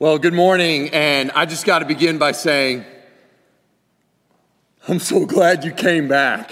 Well, good morning, and I just got to begin by saying, I'm so glad you came back.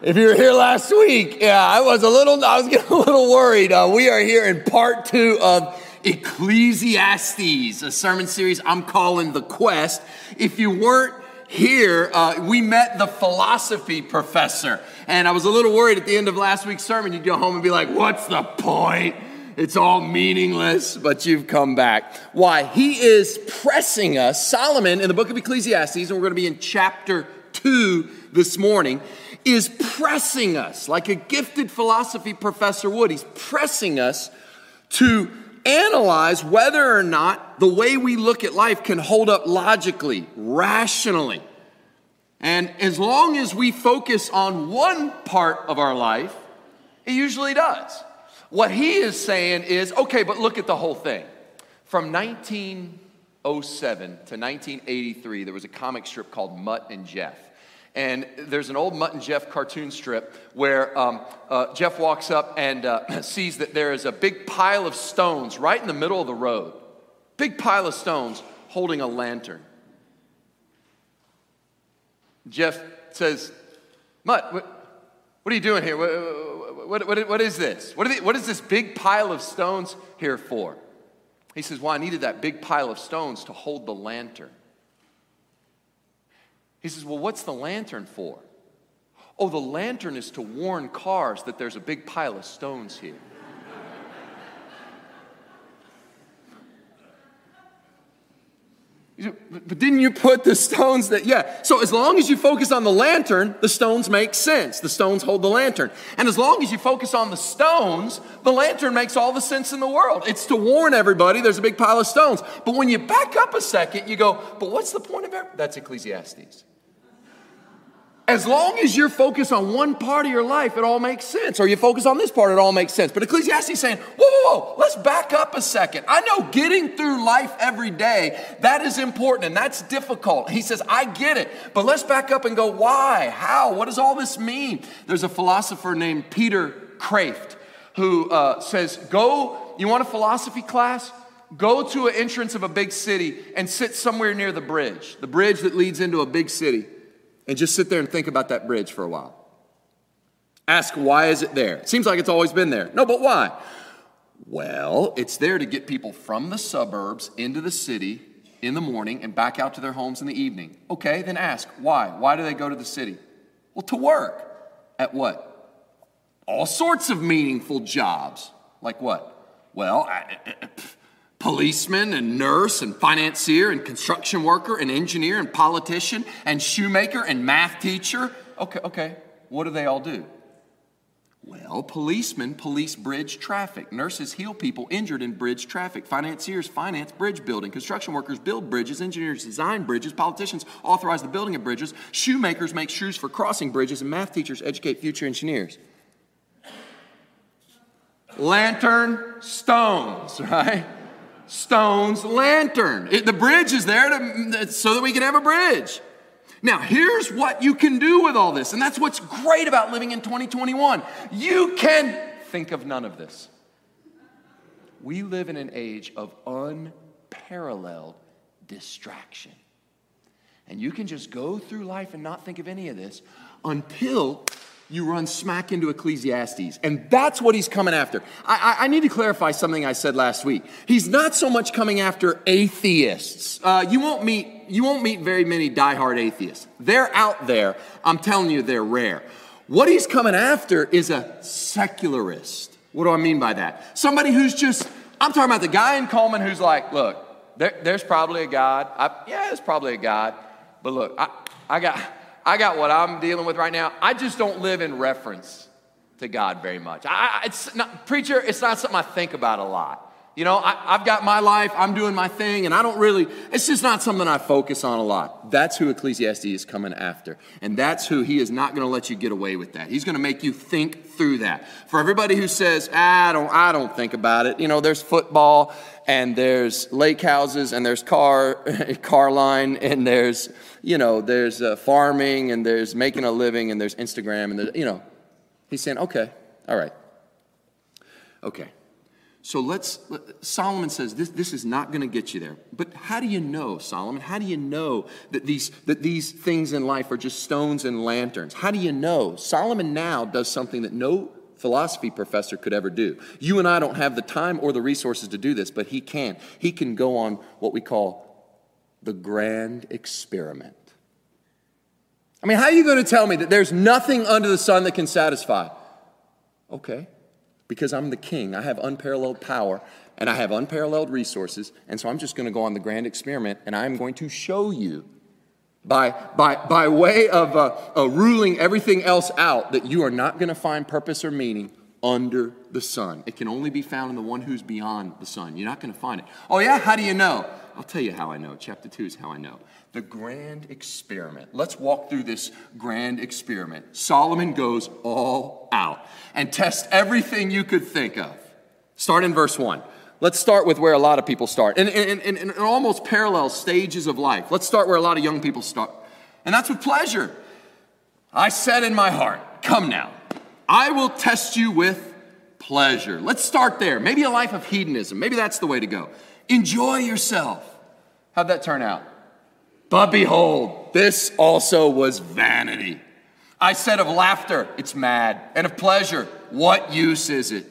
If you were here last week, yeah, I was a little, I was getting a little worried. Uh, we are here in part two of Ecclesiastes, a sermon series I'm calling The Quest. If you weren't here, uh, we met the philosophy professor, and I was a little worried at the end of last week's sermon. You'd go home and be like, "What's the point?" It's all meaningless, but you've come back. Why? He is pressing us. Solomon in the book of Ecclesiastes, and we're going to be in chapter 2 this morning, is pressing us like a gifted philosophy professor would. He's pressing us to analyze whether or not the way we look at life can hold up logically, rationally. And as long as we focus on one part of our life, it usually does. What he is saying is okay, but look at the whole thing. From 1907 to 1983, there was a comic strip called Mutt and Jeff. And there's an old Mutt and Jeff cartoon strip where um, uh, Jeff walks up and uh, sees that there is a big pile of stones right in the middle of the road. Big pile of stones holding a lantern. Jeff says, Mutt, what, what are you doing here? what, what, what, what is this? What, they, what is this big pile of stones here for? He says, Well, I needed that big pile of stones to hold the lantern. He says, Well, what's the lantern for? Oh, the lantern is to warn cars that there's a big pile of stones here. But didn't you put the stones that, yeah. So as long as you focus on the lantern, the stones make sense. The stones hold the lantern. And as long as you focus on the stones, the lantern makes all the sense in the world. It's to warn everybody there's a big pile of stones. But when you back up a second, you go, but what's the point of it? That's Ecclesiastes. As long as you're focused on one part of your life, it all makes sense. Or you focus on this part, it all makes sense. But Ecclesiastes is saying, whoa, whoa, whoa, let's back up a second. I know getting through life every day, that is important and that's difficult. He says, I get it. But let's back up and go, why? How? What does all this mean? There's a philosopher named Peter Kreeft who uh, says, go, you want a philosophy class? Go to an entrance of a big city and sit somewhere near the bridge, the bridge that leads into a big city and just sit there and think about that bridge for a while. Ask, why is it there? It seems like it's always been there. No, but why? Well, it's there to get people from the suburbs into the city in the morning and back out to their homes in the evening. Okay, then ask, why? Why do they go to the city? Well, to work. At what? All sorts of meaningful jobs. Like what? Well, I, policeman and nurse and financier and construction worker and engineer and politician and shoemaker and math teacher. Okay, okay. What do they all do? Well, policemen police bridge traffic. Nurses heal people injured in bridge traffic. Financiers finance bridge building. Construction workers build bridges. Engineers design bridges. Politicians authorize the building of bridges. Shoemakers make shoes for crossing bridges. And math teachers educate future engineers. Lantern stones, right? Stone's lantern. It, the bridge is there to, so that we can have a bridge. Now, here's what you can do with all this, and that's what's great about living in 2021. You can think of none of this. We live in an age of unparalleled distraction. And you can just go through life and not think of any of this until you run smack into Ecclesiastes. And that's what he's coming after. I, I, I, need to clarify something I said last week. He's not so much coming after atheists. Uh, you, won't meet, you won't meet very many diehard atheists. They're out there. I'm telling you, they're rare. What he's coming after is a secularist. What do I mean by that? Somebody who's just, I'm talking about the guy in Cullman who's like, look, there, there's probably a God. I, yeah, there's probably a God. But look, I, I got I got what I'm dealing with right now. I just don't live in reference to God very much. I, it's not, preacher, it's not something I think about a lot. You know, I, have got my life, I'm doing my thing, and I don't really, it's just not something I focus on a lot. That's who Ecclesiastes is coming after. And that's who he is not going to let you get away with that. He's going to make you think through that. For everybody who says, ah, I don't, I don't think about it, you know, there's football, and there's lake houses, and there's car, car line, and there's, you know, there's uh, farming, and there's making a living, and there's Instagram, and there's, you know. He's saying, okay, all right, okay. So let's, Solomon says this, this is not going to get you there. But how do you know, Solomon? How do you know that these, that these things in life are just stones and lanterns? How do you know? Solomon now does something that no philosophy professor could ever do. You and I don't have the time or the resources to do this, but he can. He can go on what we call the grand experiment. I mean, how are you going to tell me that there's nothing under the sun that can satisfy? Okay because I'm the king. I have unparalleled power and I have unparalleled resources. And so I'm just going to go on the grand experiment and I'm going to show you by, by, by way of uh, uh, ruling everything else out that you are not going to find purpose or meaning under the sun. It can only be found in the one who's beyond the sun. You're not going to find it. Oh, yeah? How do you know? I'll tell you how I know. Chapter 2 is how I know. The grand experiment. Let's walk through this grand experiment. Solomon goes all out and tests everything you could think of. Start in verse 1. Let's start with where a lot of people start, in, in, in, in almost parallel stages of life. Let's start where a lot of young people start, and that's with pleasure. I said in my heart, Come now, I will test you with pleasure. Let's start there. Maybe a life of hedonism. Maybe that's the way to go. Enjoy yourself. How'd that turn out? But behold, this also was vanity. I said of laughter, it's mad, and of pleasure, what use is it?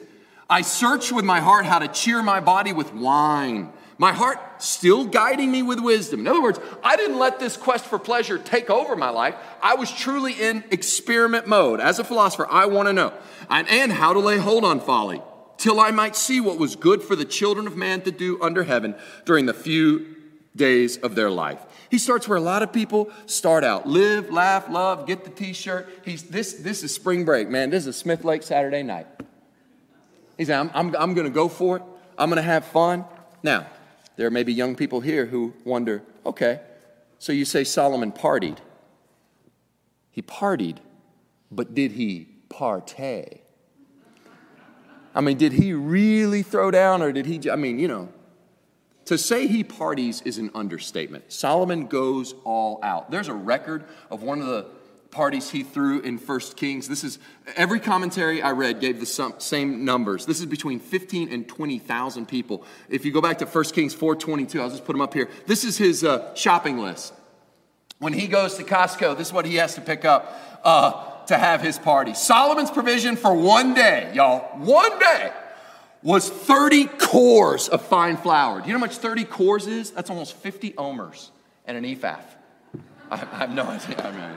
I search with my heart how to cheer my body with wine. My heart still guiding me with wisdom. In other words, I didn't let this quest for pleasure take over my life. I was truly in experiment mode. As a philosopher, I want to know and, and how to lay hold on folly till I might see what was good for the children of man to do under heaven during the few days of their life. He starts where a lot of people start out live, laugh, love, get the t shirt. He's, this, this is spring break, man. This is Smith Lake Saturday night. He said, I'm, I'm, I'm going to go for it, I'm going to have fun. Now, there may be young people here who wonder okay, so you say Solomon partied. He partied, but did he partay? I mean, did he really throw down or did he, I mean, you know, to say he parties is an understatement. Solomon goes all out. There's a record of one of the parties he threw in First Kings. This is every commentary I read gave the same numbers. This is between 15 and 20,000 people. If you go back to First Kings 4:22, I'll just put them up here. This is his uh, shopping list. When he goes to Costco, this is what he has to pick up uh, to have his party. Solomon's provision for one day, y'all, one day was 30 cors of fine flour. Do you know how much 30 cors is? That's almost 50 omers and an ephah. I, have no idea.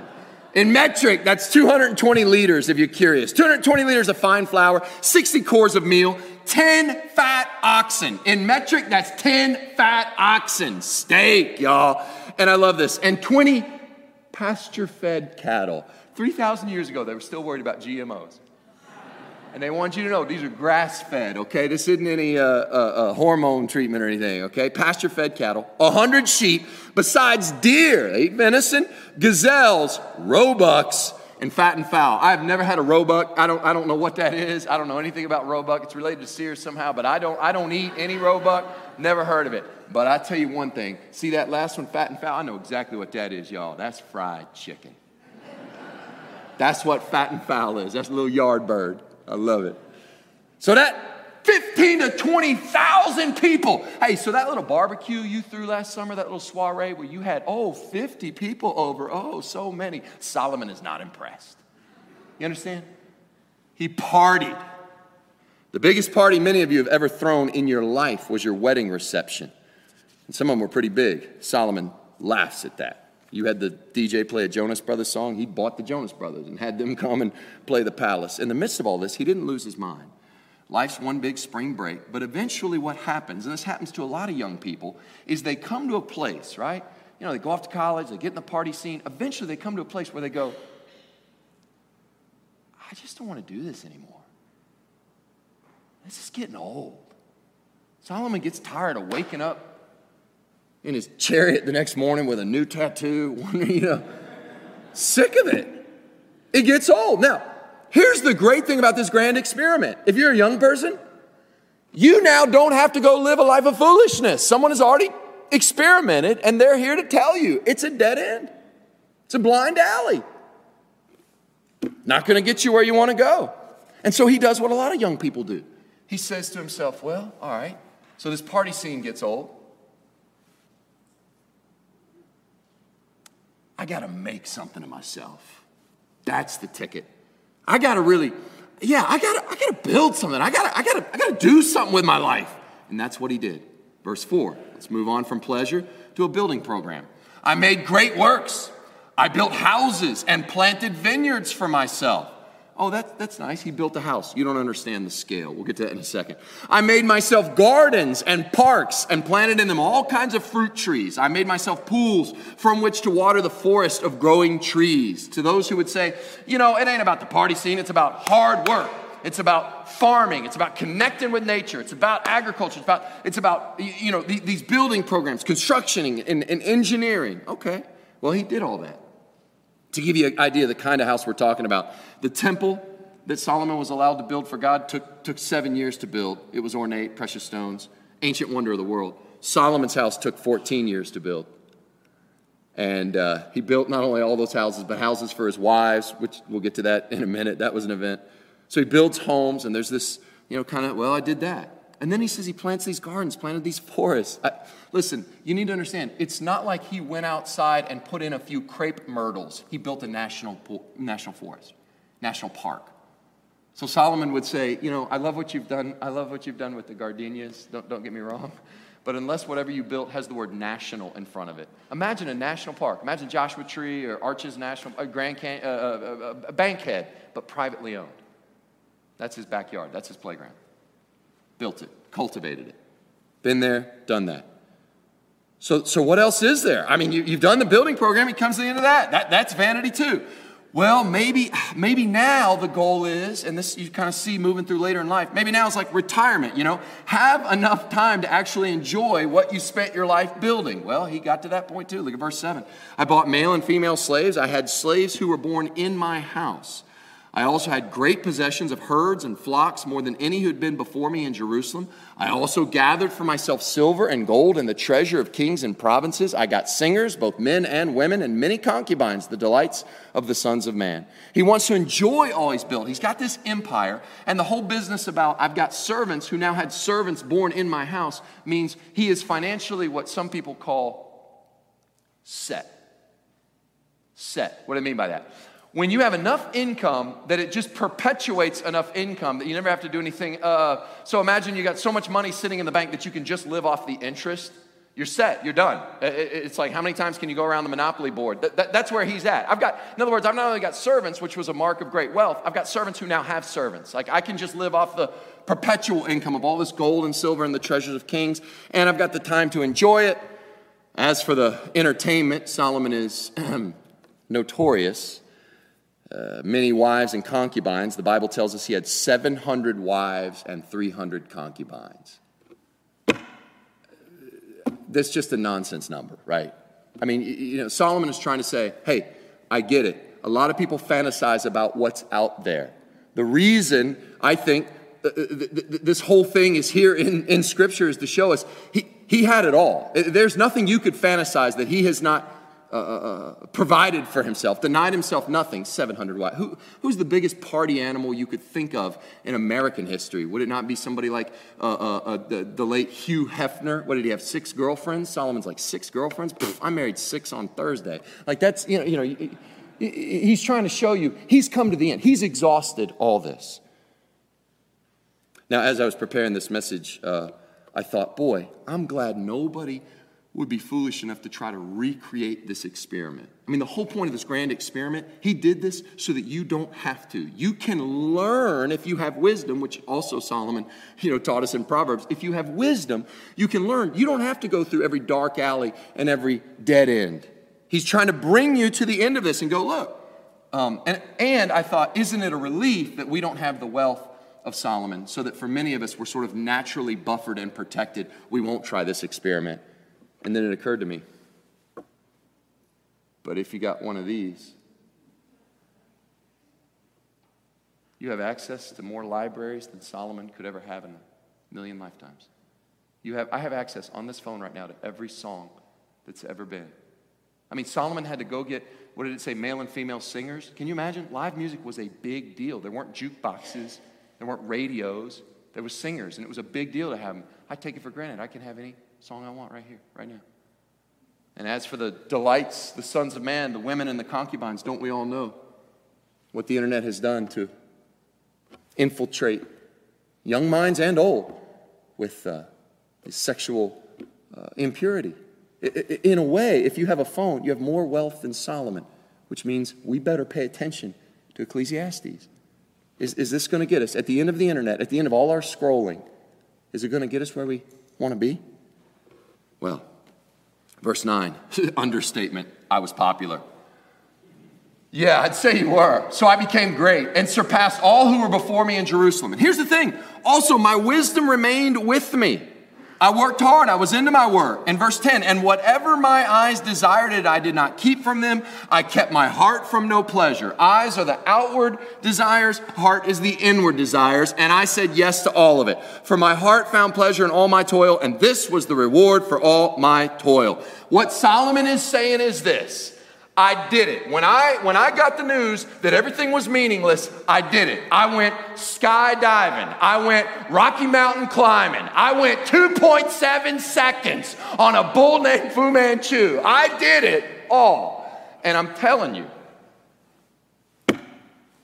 In metric, that's 220 liters if you're curious. 220 liters of fine flour, 60 cors of meal, 10 fat oxen. In metric, that's 10 fat oxen. Steak, y'all. And I love this. And 20 pasture fed cattle. 3,000 years ago, they were still worried about GMOs. And they want you to know these are grass fed, okay? This isn't any uh, uh, uh, hormone treatment or anything, okay? Pasture fed cattle, 100 sheep, besides deer, they eat venison, gazelles, roebucks, and fat and fowl. I've never had a roebuck. I don't, I don't know what that is. I don't know anything about roebuck. It's related to Sears somehow, but I don't, I don't eat any roebuck. Never heard of it. But I tell you one thing. See that last one, fat and fowl? I know exactly what that is, y'all. That's fried chicken. That's what fat and fowl is. That's a little yard bird. I love it. So that 15 to 20,000 people. Hey, so that little barbecue you threw last summer, that little soiree where you had, oh, 50 people over, oh, so many. Solomon is not impressed. You understand? He partied. The biggest party many of you have ever thrown in your life was your wedding reception. And some of them were pretty big. Solomon laughs at that. You had the DJ play a Jonas Brothers song. He bought the Jonas Brothers and had them come and play the palace. In the midst of all this, he didn't lose his mind. Life's one big spring break. But eventually, what happens, and this happens to a lot of young people, is they come to a place, right? You know, they go off to college, they get in the party scene. Eventually, they come to a place where they go, I just don't want to do this anymore. This is getting old. Solomon gets tired of waking up in his chariot the next morning with a new tattoo, you know, sick of it. It gets old. Now, here's the great thing about this grand experiment. If you're a young person, you now don't have to go live a life of foolishness. Someone has already experimented and they're here to tell you it's a dead end. It's a blind alley. Not going to get you where you want to go. And so he does what a lot of young people do. he says to himself, Well, all right, so this party scene gets old. I got to make something of myself. That's the ticket. I got to really, yeah, I got to I got to build something. I got to I got to I got to do something with my life. And that's what he did. Verse 4. Let's move on from pleasure to a building program. I made great works. I built houses and planted vineyards for myself. Oh, that, that's nice. He built a house. You don't understand the scale. We'll get to that in a second. I made myself gardens and parks and planted in them all kinds of fruit trees. I made myself pools from which to water the forest of growing trees. To those who would say, you know, it ain't about the party scene, it's about hard work. It's about farming. It's about connecting with nature. It's about agriculture. It's about, it's about you know, these building programs, construction and, and engineering. Okay, well, he did all that. To give you an idea of the kind of house we're talking about, the temple that Solomon was allowed to build for God took, took seven years to build. It was ornate, precious stones, ancient wonder of the world. Solomon's house took 14 years to build. And uh, he built not only all those houses, but houses for his wives, which we'll get to that in a minute. That was an event. So he builds homes, and there's this, you know, kind of, well, I did that. And then he says he plants these gardens, planted these forests. I, listen, you need to understand, it's not like he went outside and put in a few crepe myrtles. He built a national, national forest, national park. So Solomon would say, you know, I love what you've done. I love what you've done with the gardenias. Don't, don't get me wrong. But unless whatever you built has the word national in front of it, imagine a national park. Imagine Joshua Tree or Arches National, a Grand Can- uh, uh, uh, Bankhead, but privately owned. That's his backyard, that's his playground. Built it, cultivated it. Been there, done that. So, so what else is there? I mean, you, have done the building program, it comes to the end of that. that. That's vanity too. Well, maybe, maybe now the goal is, and this you kind of see moving through later in life, maybe now it's like retirement, you know, have enough time to actually enjoy what you spent your life building. Well, he got to that point too. Look at verse 7. I bought male and female slaves. I had slaves who were born in my house. I also had great possessions of herds and flocks, more than any who had been before me in Jerusalem. I also gathered for myself silver and gold and the treasure of kings and provinces. I got singers, both men and women, and many concubines, the delights of the sons of man. He wants to enjoy all he's built. He's got this empire, and the whole business about I've got servants who now had servants born in my house means he is financially what some people call set. Set. What do I mean by that? When you have enough income that it just perpetuates enough income that you never have to do anything. Uh, so imagine you got so much money sitting in the bank that you can just live off the interest. You're set. You're done. It's like how many times can you go around the monopoly board? That, that, that's where he's at. I've got, in other words, I've not only got servants, which was a mark of great wealth. I've got servants who now have servants. Like I can just live off the perpetual income of all this gold and silver and the treasures of kings, and I've got the time to enjoy it. As for the entertainment, Solomon is notorious uh, many wives and concubines. The Bible tells us he had 700 wives and 300 concubines. That's just a nonsense number, right? I mean, you know, Solomon is trying to say, hey, I get it. A lot of people fantasize about what's out there. The reason I think uh, uh, this whole thing is here in, in Scripture is to show us he, he had it all. There's nothing you could fantasize that he has not uh, uh, uh, provided for himself, denied himself nothing, 700 wives. Who, who's the biggest party animal you could think of in American history? Would it not be somebody like uh, uh, uh the, the, late Hugh Hefner? What did he have, six girlfriends? Solomon's like, six girlfriends? Pff, I married six on Thursday. Like that's, you know, you know, he's trying to show you, he's come to the end. He's exhausted all this. Now, as I was preparing this message, I thought, boy, I'm glad nobody would be foolish enough to try to recreate this experiment. I mean, the whole point of this grand experiment, he did this so that you don't have to. You can learn if you have wisdom, which also Solomon, you know, taught us in Proverbs. If you have wisdom, you can learn. You don't have to go through every dark alley and every dead end. He's trying to bring you to the end of this and go, look. Um, and, and I thought, isn't it a relief that we don't have the wealth of Solomon so that for many of us, we're sort of naturally buffered and protected? We won't try this experiment. And then it occurred to me but if you got one of these, you have access to more libraries than Solomon could ever have in a million lifetimes. You have, I have access on this phone right now to every song that's ever been. I mean, Solomon had to go get, what did it say, male and female singers? Can you imagine? Live music was a big deal. There weren't jukeboxes, there weren't radios. there was singers, and it was a big deal to have them. I take it for granted. I can have any song I want right here, right now. And as for the delights, the sons of man, the women and the concubines, don't we all know what the internet has done to infiltrate young minds and old with uh, sexual uh, impurity? In a way, if you have a phone, you have more wealth than Solomon, which means we better pay attention to Ecclesiastes. Is, is this going to get us at the end of the internet, at the end of all our scrolling? Is it going to get us where we want to be? Well, Verse 9, understatement, I was popular. Yeah, I'd say you were. So I became great and surpassed all who were before me in Jerusalem. And here's the thing also, my wisdom remained with me. I worked hard. I was into my work. In verse 10, and whatever my eyes desired it, I did not keep from them. I kept my heart from no pleasure. Eyes are the outward desires, heart is the inward desires. And I said yes to all of it. For my heart found pleasure in all my toil, and this was the reward for all my toil. What Solomon is saying is this I did it. When I when I got the news that everything was meaningless, I did it. I went skydiving. I went Rocky Mountain climbing. I went 2.7 seconds on a bull named Fu Manchu. I did it all. And I'm telling you,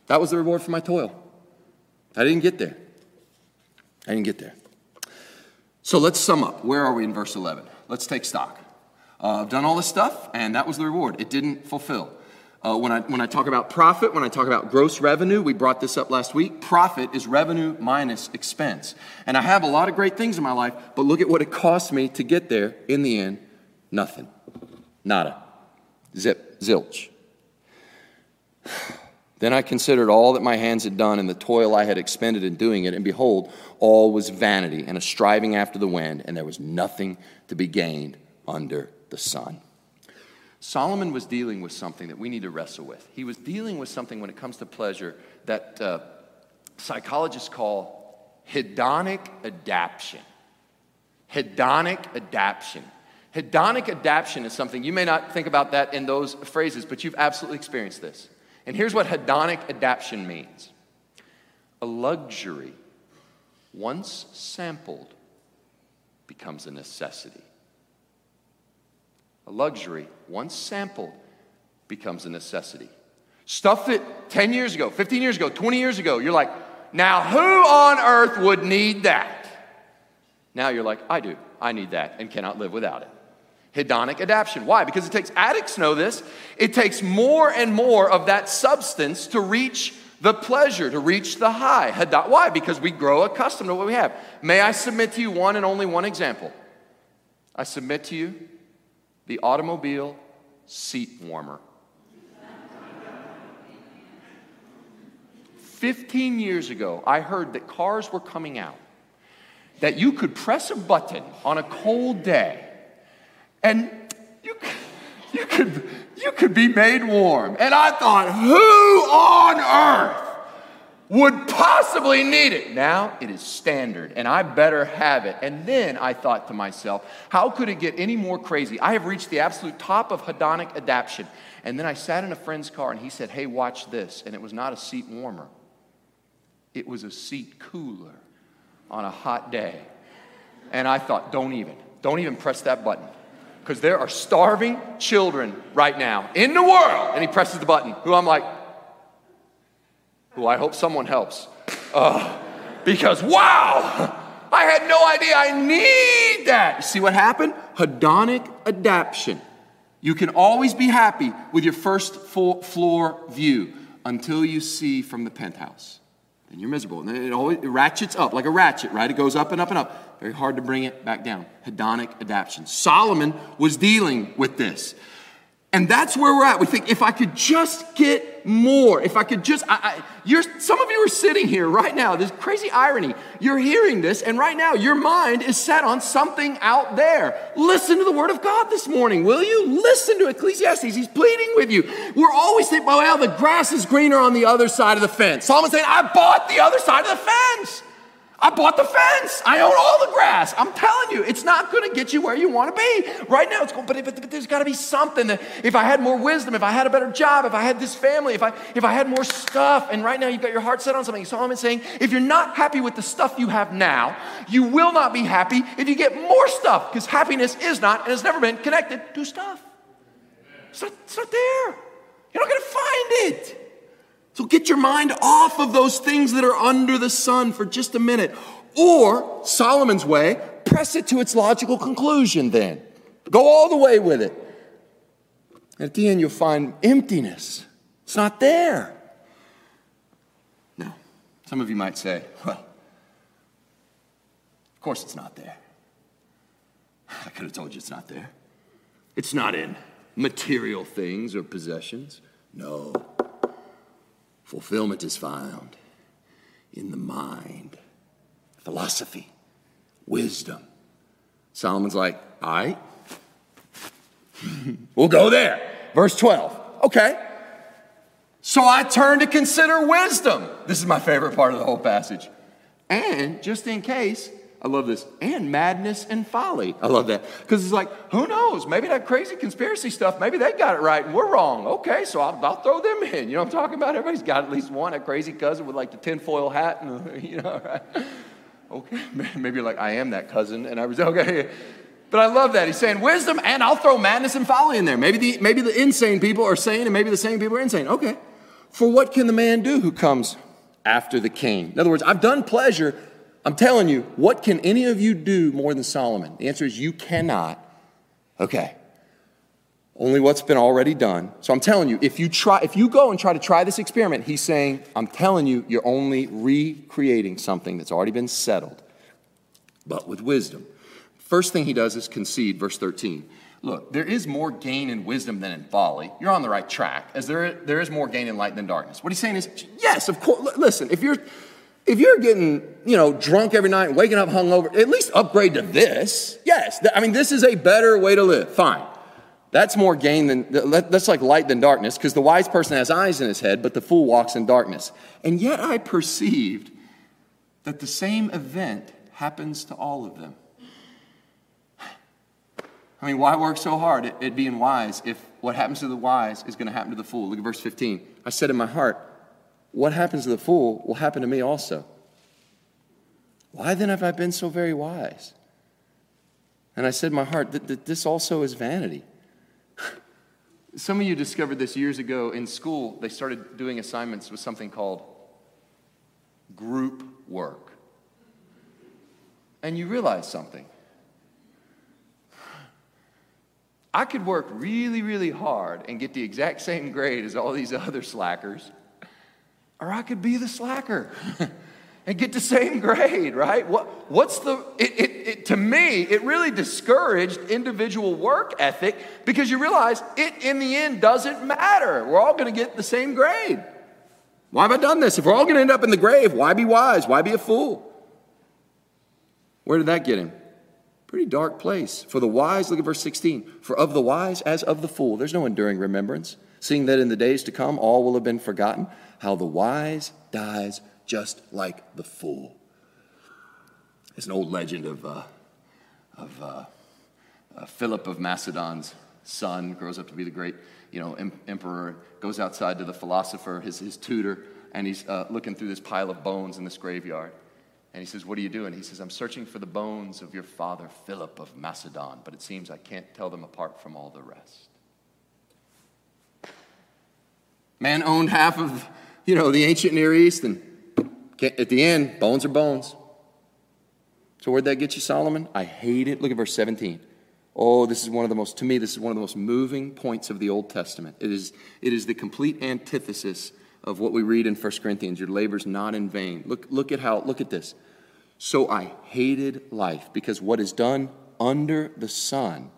that was the reward for my toil. I didn't get there. I didn't get there. So let's sum up. Where are we in verse 11? Let's take stock. Uh, I've done all this stuff, and that was the reward. It didn't fulfill. Uh, when, I, when I talk about profit, when I talk about gross revenue, we brought this up last week. Profit is revenue minus expense. And I have a lot of great things in my life, but look at what it cost me to get there. In the end, nothing. Nada. Zip. Zilch. Then I considered all that my hands had done and the toil I had expended in doing it, and behold, all was vanity and a striving after the wind, and there was nothing to be gained under the sun. Solomon was dealing with something that we need to wrestle with. He was dealing with something when it comes to pleasure that uh, psychologists call hedonic adaptation. Hedonic adaptation. Hedonic adaptation is something, you may not think about that in those phrases, but you've absolutely experienced this. And here's what hedonic adaptation means a luxury, once sampled, becomes a necessity. A luxury, once sampled, becomes a necessity. Stuff that 10 years ago, 15 years ago, 20 years ago, you're like, now who on earth would need that? Now you're like, I do. I need that and cannot live without it. Hedonic adaptation. Why? Because it takes, addicts know this, it takes more and more of that substance to reach the pleasure, to reach the high. Why? Because we grow accustomed to what we have. May I submit to you one and only one example? I submit to you the automobile seat warmer. 15 years ago, I heard that cars were coming out, that you could press a button on a cold day and you, you, could, you could be made warm. And I thought, who on earth would possibly need it. Now it is standard, and I better have it. And then I thought to myself, how could it get any more crazy? I have reached the absolute top of hedonic adaptation. And then I sat in a friend's car, and he said, Hey, watch this. And it was not a seat warmer, it was a seat cooler on a hot day. And I thought, Don't even, don't even press that button. Because there are starving children right now in the world. And he presses the button, who I'm like, who I hope someone helps. Uh, because, wow, I had no idea I need that. You see what happened? Hedonic adaptation. You can always be happy with your first floor view until you see from the penthouse. Then you're miserable. And it always it ratchets up like a ratchet, right? It goes up and up and up. Very hard to bring it back down. Hedonic adaptation. Solomon was dealing with this. And that's where we're at. We think if I could just get more, if I could just, I, I, you're, some of you are sitting here right now. this crazy irony. You're hearing this, and right now your mind is set on something out there. Listen to the word of God this morning, will you? Listen to Ecclesiastes. He's pleading with you. We're always thinking, well, the grass is greener on the other side of the fence. Solomon's saying, I bought the other side of the fence. I bought the fence. I own all the grass. I'm telling you, it's not going to get you where you want to be. Right now, it's going, but, but, but there's got to be something that if I had more wisdom, if I had a better job, if I had this family, if I, if I had more stuff, and right now you've got your heart set on something. Solomon's saying, if you're not happy with the stuff you have now, you will not be happy if you get more stuff, because happiness is not and has never been connected to stuff. It's not, it's not there. You're not going to find it. So get your mind off of those things that are under the sun for just a minute. Or, Solomon's way, press it to its logical conclusion then. Go all the way with it. At the end, you'll find emptiness. It's not there. Now, some of you might say, well, of course it's not there. I could have told you it's not there. It's not in material things or possessions. No. Fulfillment is found in the mind, philosophy, wisdom. Solomon's like, all right, we'll go there. Verse 12. Okay. So I turn to consider wisdom. This is my favorite part of the whole passage. And just in case, I love this. And madness and folly. I love that. Because it's like, who knows? Maybe that crazy conspiracy stuff, maybe they got it right and we're wrong. Okay, so I'll, I'll throw them in. You know what I'm talking about? Everybody's got at least one, a crazy cousin with like the tinfoil hat and, you know, right? Okay, maybe you're like, I am that cousin. And I was, okay. But I love that. He's saying wisdom and I'll throw madness and folly in there. Maybe the, maybe the insane people are sane and maybe the sane people are insane. Okay. For what can the man do who comes after the king? In other words, I've done pleasure I'm telling you, what can any of you do more than Solomon? The answer is you cannot. Okay. Only what's been already done. So I'm telling you, if you try, if you go and try to try this experiment, he's saying, I'm telling you, you're only recreating something that's already been settled, but with wisdom. First thing he does is concede, verse 13. Look, there is more gain in wisdom than in folly. You're on the right track, as there, there is more gain in light than darkness. What he's saying is, yes, of course. Listen, if you're if you're getting, you know, drunk every night, and waking up hungover, at least upgrade to this. Yes, I mean, this is a better way to live. Fine. That's more gain than, that's like light than darkness, because the wise person has eyes in his head, but the fool walks in darkness. And yet I perceived that the same event happens to all of them. I mean, why work so hard at, at being wise if what happens to the wise is going to happen to the fool? Look at verse 15. I said in my heart, what happens to the fool will happen to me also. Why then have I been so very wise? And I said my heart that this also is vanity. Some of you discovered this years ago in school. They started doing assignments with something called group work. And you realize something. I could work really, really hard and get the exact same grade as all these other slackers or I could be the slacker and get the same grade, right? What, what's the, it, it, it, to me, it really discouraged individual work ethic because you realize it in the end doesn't matter. We're all going to get the same grade. Why have I done this? If we're all going to end up in the grave, why be wise? Why be a fool? Where did that get him? Pretty dark place. For the wise, look at verse 16. For of the wise as of the fool, there's no enduring remembrance, seeing that in the days to come all will have been forgotten how the wise dies just like the fool. It's an old legend of, uh, of uh, uh, Philip of Macedon's son, grows up to be the great you know, em- emperor, goes outside to the philosopher, his, his tutor, and he's uh, looking through this pile of bones in this graveyard. And he says, What are you doing? He says, I'm searching for the bones of your father, Philip of Macedon, but it seems I can't tell them apart from all the rest. Man owned half of you know, the ancient Near East, and at the end, bones are bones. So where'd that get you, Solomon? I hate it. Look at verse 17. Oh, this is one of the most, to me, this is one of the most moving points of the Old Testament. It is, it is the complete antithesis of what we read in 1 Corinthians. Your labor's not in vain. Look, look at how, look at this. So I hated life because what is done under the sun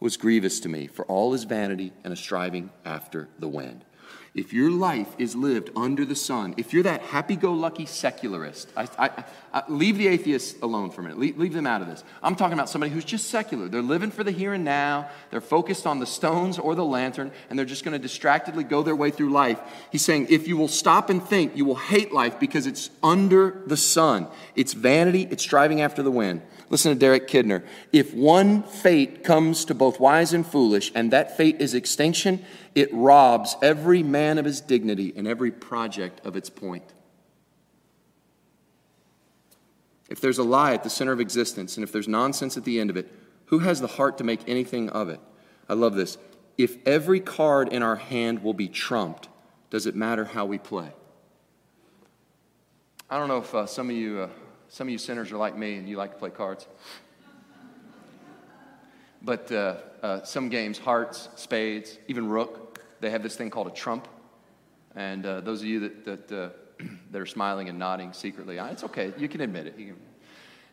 was grievous to me, for all is vanity and a striving after the wind if your life is lived under the sun, if you're that happy go lucky secularist, I, I, I, leave the atheists alone for a minute. Leave, leave, them out of this. I'm talking about somebody who's just secular. They're living for the here and now, they're focused on the stones or the lantern, and they're just going to distractedly go their way through life. He's saying, if you will stop and think, you will hate life because it's under the sun. It's vanity, it's striving after the wind. Listen to Derek Kidner. If one fate comes to both wise and foolish, and that fate is extinction, it robs every man of his dignity and every project of its point. If there's a lie at the center of existence, and if there's nonsense at the end of it, who has the heart to make anything of it? I love this. If every card in our hand will be trumped, does it matter how we play? I don't know if uh, some of you, uh, some of you sinners are like me and you like to play cards. But uh, uh, some games, hearts, spades, even rook, they have this thing called a trump. And uh, those of you that, that, uh, that are smiling and nodding secretly, it's okay. You can admit it. Can,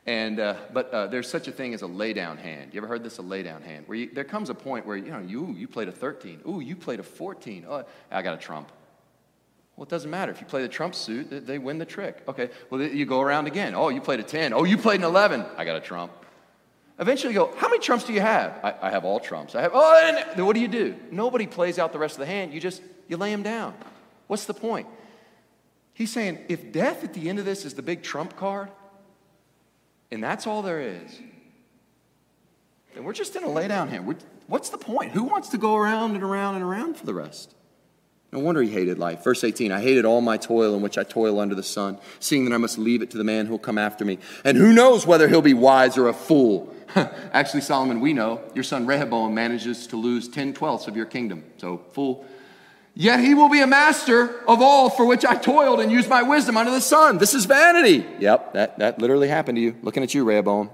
and, uh, but uh, there's such a thing as a laydown hand. You ever heard this? A laydown hand, where you, there comes a point where you know you you played a 13. Ooh, you played a 14. Oh, I got a trump. Well, it doesn't matter if you play the trump suit; they win the trick. Okay. Well, you go around again. Oh, you played a 10. Oh, you played an 11. I got a trump. Eventually, you go. How many trumps do you have? I, I have all trumps. I have. Oh, and then what do you do? Nobody plays out the rest of the hand. You just you lay them down. What's the point? He's saying if death at the end of this is the big trump card, and that's all there is, then we're just in a lay down hand. We're, what's the point? Who wants to go around and around and around for the rest? No wonder he hated life. Verse 18 I hated all my toil in which I toil under the sun, seeing that I must leave it to the man who'll come after me. And who knows whether he'll be wise or a fool? Actually, Solomon, we know your son Rehoboam manages to lose 10 twelfths of your kingdom. So, fool. Yet he will be a master of all for which I toiled and used my wisdom under the sun. This is vanity. Yep, that, that literally happened to you. Looking at you, Rehoboam.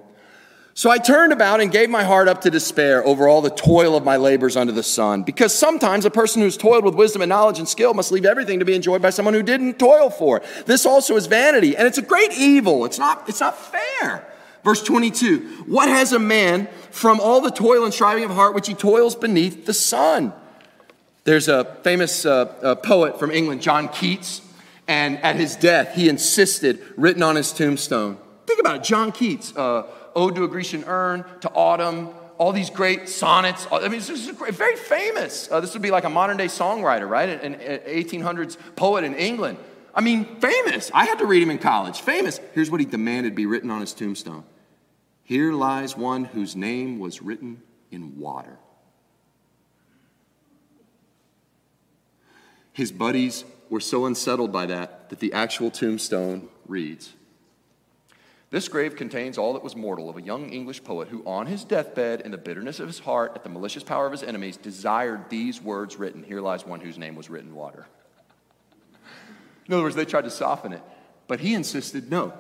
So I turned about and gave my heart up to despair over all the toil of my labors under the sun. Because sometimes a person who's toiled with wisdom and knowledge and skill must leave everything to be enjoyed by someone who didn't toil for it. This also is vanity, and it's a great evil. It's not, it's not fair. Verse 22 What has a man from all the toil and striving of heart which he toils beneath the sun? There's a famous uh, uh, poet from England, John Keats, and at his death, he insisted, written on his tombstone. Think about it, John Keats, uh, Ode to a Grecian Urn, to Autumn, all these great sonnets. I mean, this is very famous. Uh, this would be like a modern day songwriter, right? An, an 1800s poet in England. I mean, famous. I had to read him in college. Famous. Here's what he demanded be written on his tombstone Here lies one whose name was written in water. His buddies were so unsettled by that that the actual tombstone reads This grave contains all that was mortal of a young English poet who, on his deathbed, in the bitterness of his heart, at the malicious power of his enemies, desired these words written Here lies one whose name was written in water. In other words, they tried to soften it, but he insisted no,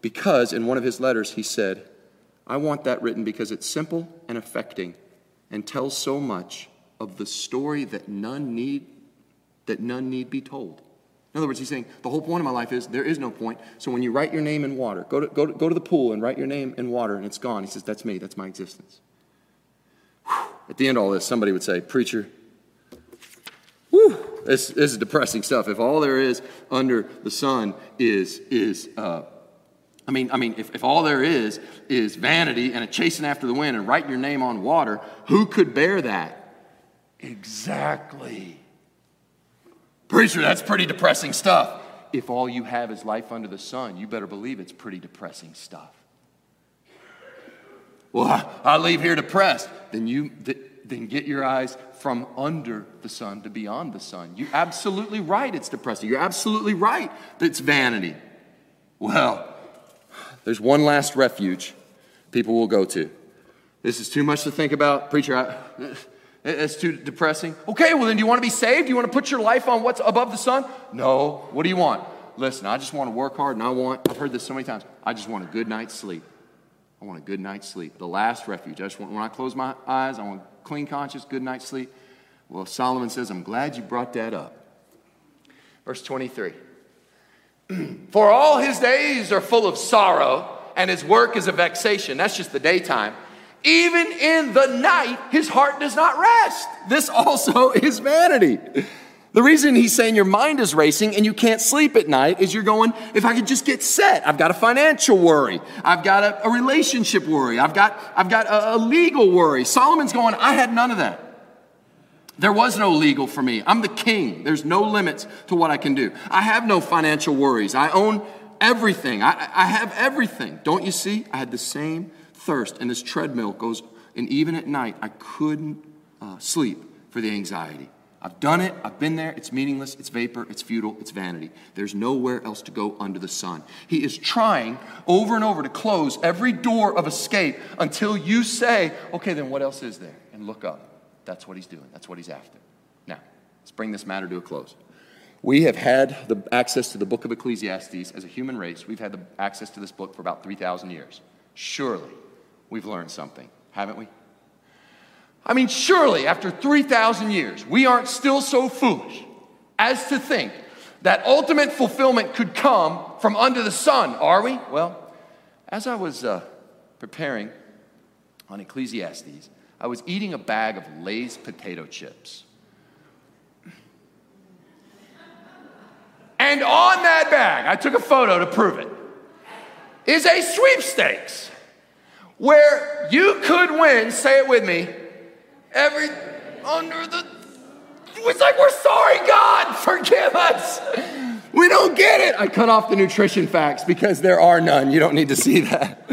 because in one of his letters he said, I want that written because it's simple and affecting and tells so much of the story that none need that none need be told. In other words, he's saying the whole point of my life is there is no point. So when you write your name in water, go to, go to, go to the pool and write your name in water and it's gone. He says, That's me, that's my existence. Whew. At the end of all this, somebody would say, Preacher, whew, this, this is depressing stuff. If all there is under the sun is, is uh, I mean, I mean, if, if all there is is vanity and a chasing after the wind and write your name on water, who could bear that? Exactly. Preacher, that's pretty depressing stuff. If all you have is life under the sun, you better believe it's pretty depressing stuff. Well, I, I leave here depressed. Then you then get your eyes from under the sun to beyond the sun. You're absolutely right, it's depressing. You're absolutely right that it's vanity. Well, there's one last refuge people will go to. This is too much to think about. Preacher, I, it's too depressing. Okay, well, then do you want to be saved? Do you want to put your life on what's above the sun? No. What do you want? Listen, I just want to work hard and I want, I've heard this so many times, I just want a good night's sleep. I want a good night's sleep. The last refuge. I just want, when I close my eyes, I want clean conscience, good night's sleep. Well, Solomon says, I'm glad you brought that up. Verse 23 For all his days are full of sorrow, and his work is a vexation. That's just the daytime. Even in the night, his heart does not rest. This also is vanity. The reason he's saying your mind is racing and you can't sleep at night is you're going, if I could just get set, I've got a financial worry, I've got a, a relationship worry, I've got, I've got a, a legal worry. Solomon's going, I had none of that. There was no legal for me. I'm the king. There's no limits to what I can do. I have no financial worries. I own everything. I, I have everything. Don't you see? I had the same thirst. And this treadmill goes, and even at night, I couldn't uh, sleep for the anxiety. I've done it. I've been there. It's meaningless. It's vapor. It's futile. It's vanity. There's nowhere else to go under the sun. He is trying over and over to close every door of escape until you say, okay, then what else is there? And look up. That's what he's doing. That's what he's after. Now, let's bring this matter to a close. We have had the access to the book of Ecclesiastes as a human race. We've had the access to this book for about 3,000 years. Surely we've learned something, haven't we? I mean, surely after 3,000 years, we aren't still so foolish as to think that ultimate fulfillment could come from under the sun, are we? Well, as I was uh, preparing on Ecclesiastes, I was eating a bag of Lay's potato chips. And on that bag, I took a photo to prove it, is a sweepstakes where you could win, say it with me, every under the it's like we're sorry god forgive us. We don't get it. I cut off the nutrition facts because there are none. You don't need to see that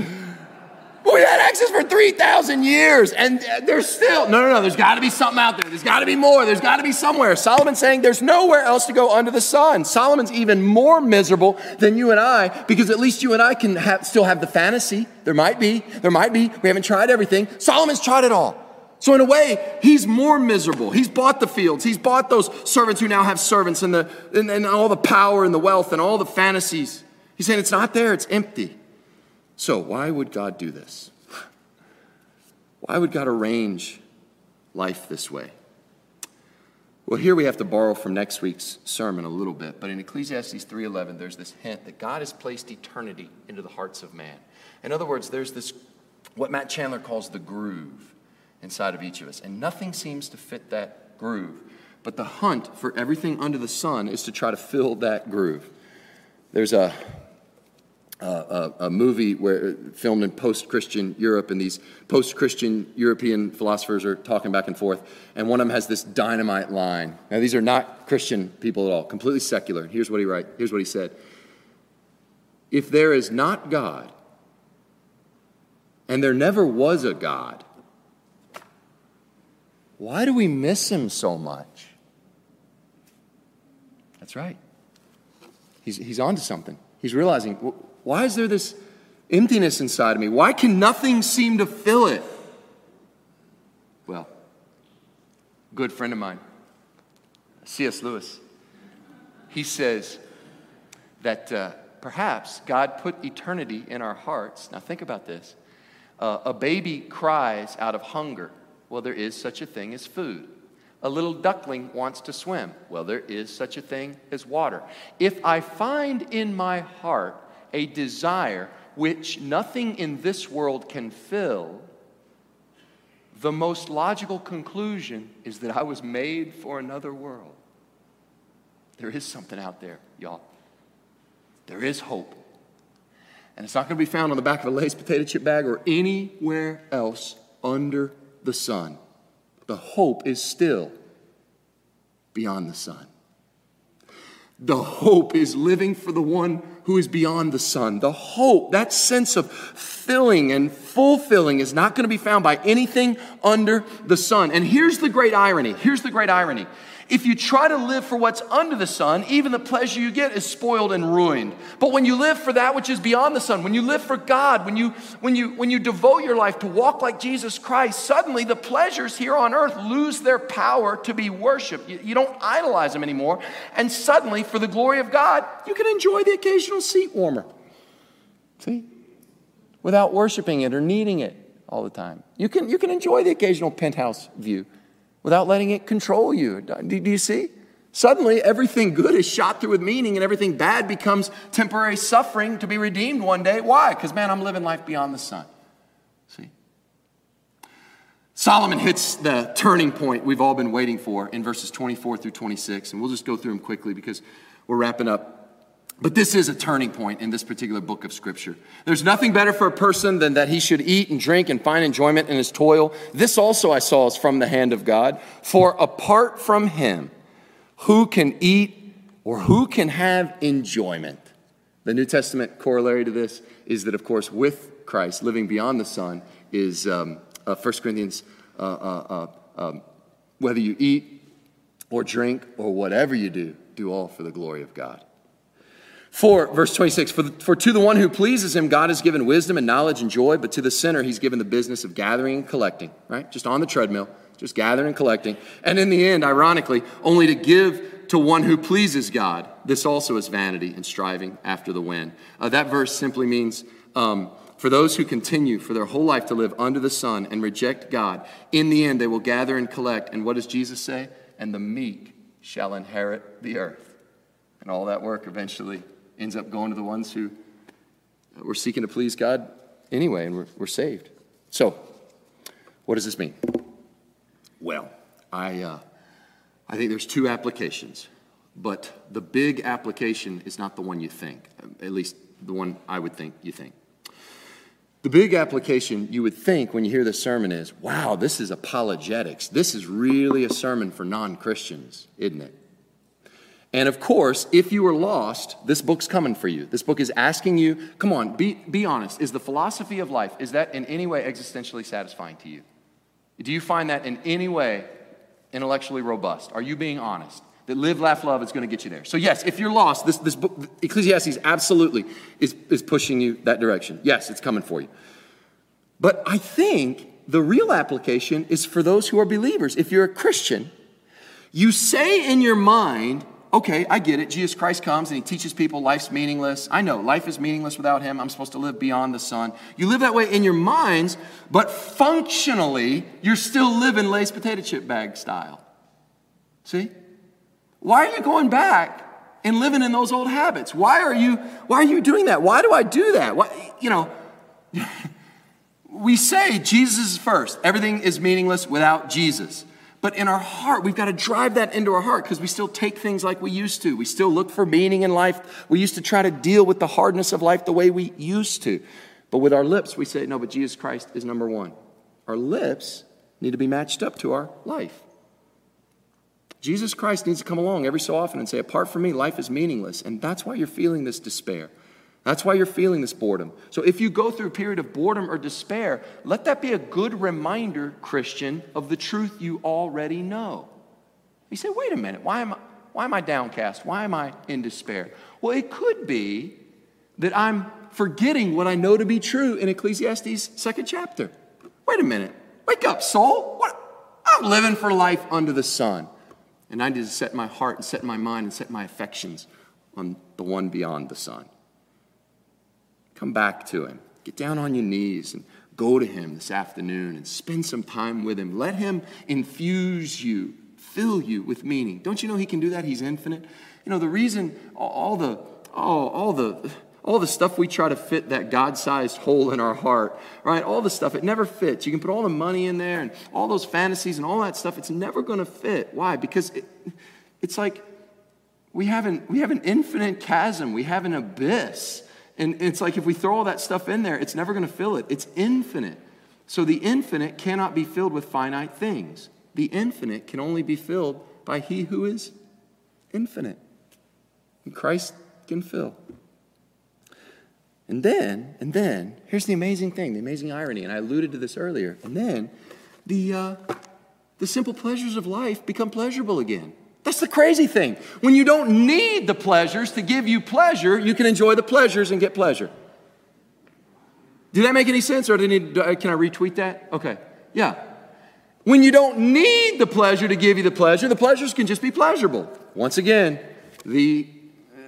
but we had access for 3000 years and there's still no no no there's got to be something out there there's got to be more there's got to be somewhere solomon's saying there's nowhere else to go under the sun solomon's even more miserable than you and i because at least you and i can have, still have the fantasy there might be there might be we haven't tried everything solomon's tried it all so, in a way, he's more miserable. He's bought the fields. He's bought those servants who now have servants and, the, and, and all the power and the wealth and all the fantasies. He's saying it's not there, it's empty. So, why would God do this? Why would God arrange life this way? Well, here we have to borrow from next week's sermon a little bit, but in Ecclesiastes 3:11 there's this hint that God has placed eternity into the hearts of man. In other words, there's this what Matt Chandler calls the groove inside of each of us. And nothing seems to fit that groove. But the hunt for everything under the sun is to try to fill that groove. There's a, a, a movie where, filmed in post Christian Europe, and these post Christian European philosophers are talking back and forth. And one of them has this dynamite line. Now, these are not Christian people at all, completely secular. Here's what he, write, here's what he said If there is not God, and there never was a God, why do we miss him so much? That's right. He's, he's on to something. He's realizing, why is there this emptiness inside of me? Why can nothing seem to fill it? Well, good friend of mine, C.S. Lewis, he says that uh, perhaps God put eternity in our hearts. Now, think about this. Uh, a baby cries out of hunger well, there is such a thing as food. A little duckling wants to swim. Well, there is such a thing as water. If I find in my heart a desire which nothing in this world can fill, the most logical conclusion is that I was made for another world. There is something out there, y'all. There is hope. And it's not going to be found on the back of a Lay's potato chip bag or anywhere else under the sun. The hope is still beyond the sun. The hope is living for the one who is beyond the sun. The hope, that sense of filling and fulfilling, is not going to be found by anything under the sun. And here's the great irony. Here's the great irony if you try to live for what's under the sun, even the pleasure you get is spoiled and ruined. But when you live for that which is beyond the sun, when you live for God, when you when you when you devote your life to walk like Jesus Christ, suddenly the pleasures here on earth lose their power to be worshiped. You, you don't idolize them anymore, and suddenly, for the glory of God, you can enjoy the occasional seat warmer. See, without worshiping it or needing it all the time, you can you can enjoy the occasional penthouse view without letting it control you. Do, you see? Suddenly, everything good is shot through with meaning, and everything bad becomes temporary suffering to be redeemed one day. Why? Because, man, I'm living life beyond the sun. See? Solomon hits the turning point we've all been waiting for in verses 24 through 26, and we'll just go through them quickly because we're wrapping up but this is a turning point in this particular book of Scripture. There's nothing better for a person than that he should eat and drink and find enjoyment in his toil. This also I saw is from the hand of God. For apart from him, who can eat or who can have enjoyment? The New Testament corollary to this is that, of course, with Christ, living beyond the sun is um, uh, 1 Corinthians, uh, uh, uh, um, whether you eat or drink or whatever you do, do all for the glory of God. 4, verse 26 for, for to the one who pleases him, God has given wisdom and knowledge and joy, but to the sinner, he's given the business of gathering and collecting, right? Just on the treadmill, just gathering and collecting. And in the end, ironically, only to give to one who pleases God. This also is vanity and striving after the wind. Uh, that verse simply means um, for those who continue for their whole life to live under the sun and reject God, in the end, they will gather and collect. And what does Jesus say? And the meek shall inherit the earth. And all that work eventually ends up going to the ones who were seeking to please God anyway, and we're, we're saved. So, what does this mean? Well, I, uh, I think there's two applications, but the big application is not the one you think, at least the one I would think you think. The big application you would think when you hear this sermon is wow, this is apologetics. This is really a sermon for non Christians, isn't it? And of course, if you are lost, this book's coming for you. This book is asking you, come on, be, be honest. Is the philosophy of life, is that in any way existentially satisfying to you? Do you find that in any way intellectually robust? Are you being honest? That live, laugh, love is going to get you there. So, yes, if you're lost, this, this book, Ecclesiastes, absolutely is, is pushing you that direction. Yes, it's coming for you. But I think the real application is for those who are believers. If you're a Christian, you say in your mind, okay, I get it. Jesus Christ comes and he teaches people life's meaningless. I know life is meaningless without him. I'm supposed to live beyond the sun. You live that way in your minds, but functionally, you're still living Lay's potato chip bag style. See? Why are you going back and living in those old habits? Why are you why are you doing that? Why do I do that? Why, you know, we say Jesus is first. Everything is meaningless without Jesus. But in our heart, we've got to drive that into our heart because we still take things like we used to. We still look for meaning in life. We used to try to deal with the hardness of life the way we used to. But with our lips, we say, no, but Jesus Christ is number one. Our lips need to be matched up to our life. Jesus Christ needs to come along every so often and say, apart from me, life is meaningless. And that's why you're feeling this despair. That's why you're feeling this boredom. So if you go through a period of boredom or despair, let that be a good reminder, Christian, of the truth you already know. You say, wait a minute, why am I, why am I downcast? Why am I in despair? Well, it could be that I'm forgetting what I know to be true in Ecclesiastes' second chapter. Wait a minute. Wake up, soul. What? I'm living for life under the sun. And I need to set my heart and set my mind and set my affections on the one beyond the sun. Come back to Him. Get down on your knees and go to Him this afternoon and spend some time with Him. Let Him infuse you, fill you with meaning. Don't you know He can do that? He's infinite. You know, the reason all the, all, all the, all the stuff we try to fit that God sized hole in our heart, right? All the stuff, it never fits. You can put all the money in there and all those fantasies and all that stuff, it's never going to fit. Why? Because it, it's like we have, an, we have an infinite chasm, we have an abyss. And it's like if we throw all that stuff in there, it's never going to fill it. It's infinite. So the infinite cannot be filled with finite things. The infinite can only be filled by He who is infinite. And Christ can fill. And then, and then, here's the amazing thing, the amazing irony, and I alluded to this earlier. And then, the, uh, the simple pleasures of life become pleasurable again. That's the crazy thing. When you don't need the pleasures to give you pleasure, you can enjoy the pleasures and get pleasure. Did that make any sense, or can I retweet that? Okay, yeah. When you don't need the pleasure to give you the pleasure, the pleasures can just be pleasurable. Once again, the uh,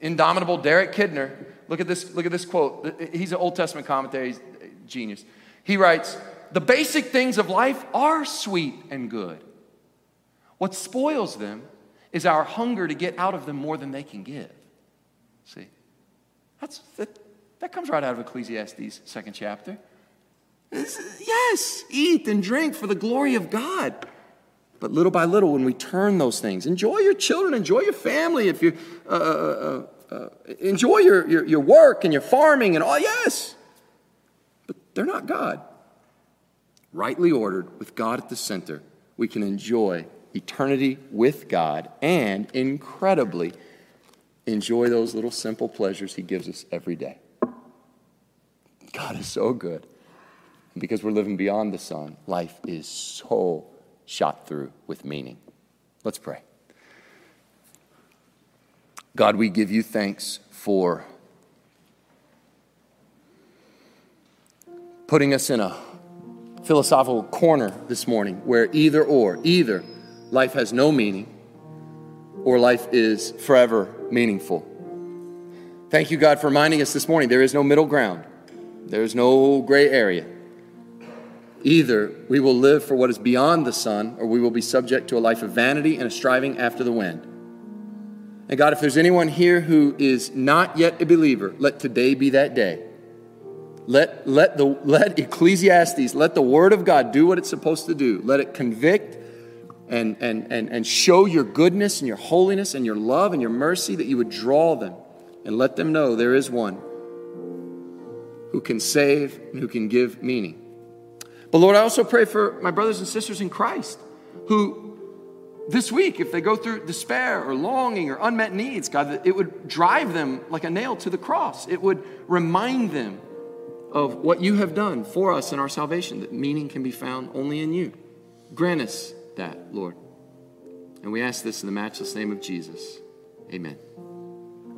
indomitable Derek Kidner. Look at this. Look at this quote. He's an Old Testament commentary. He's genius. He writes, "The basic things of life are sweet and good." What spoils them is our hunger to get out of them more than they can give. See? That's, that, that comes right out of Ecclesiastes' second chapter. It's, yes, eat and drink for the glory of God. But little by little, when we turn those things, enjoy your children, enjoy your family, if you uh, uh, uh, uh, enjoy your, your, your work and your farming and all, yes. But they're not God. Rightly ordered, with God at the center, we can enjoy eternity with God, and incredibly, enjoy those little simple pleasures He gives us every day. God is so good. And because we're living beyond the sun, life is so shot through with meaning. Let's pray. God, we give you thanks for putting us in a philosophical corner this morning where either or, either life has no meaning or life is forever meaningful. Thank you, God, for reminding us this morning there is no middle ground, there is no gray area. Either we will live for what is beyond the sun, or we will be subject to a life of vanity and a striving after the wind. And God, if there's anyone here who is not yet a believer, let today be that day. Let, let, the, let Ecclesiastes, let the Word of God do what it's supposed to do. Let it convict and, and, and, and show your goodness and your holiness and your love and your mercy, that you would draw them and let them know there is one who can save and who can give meaning. But Lord, I also pray for my brothers and sisters in Christ who this week, if they go through despair or longing or unmet needs, God, it would drive them like a nail to the cross. It would remind them of what you have done for us in our salvation, that meaning can be found only in you. Grant us that, Lord. And we ask this in the matchless name of Jesus. Amen.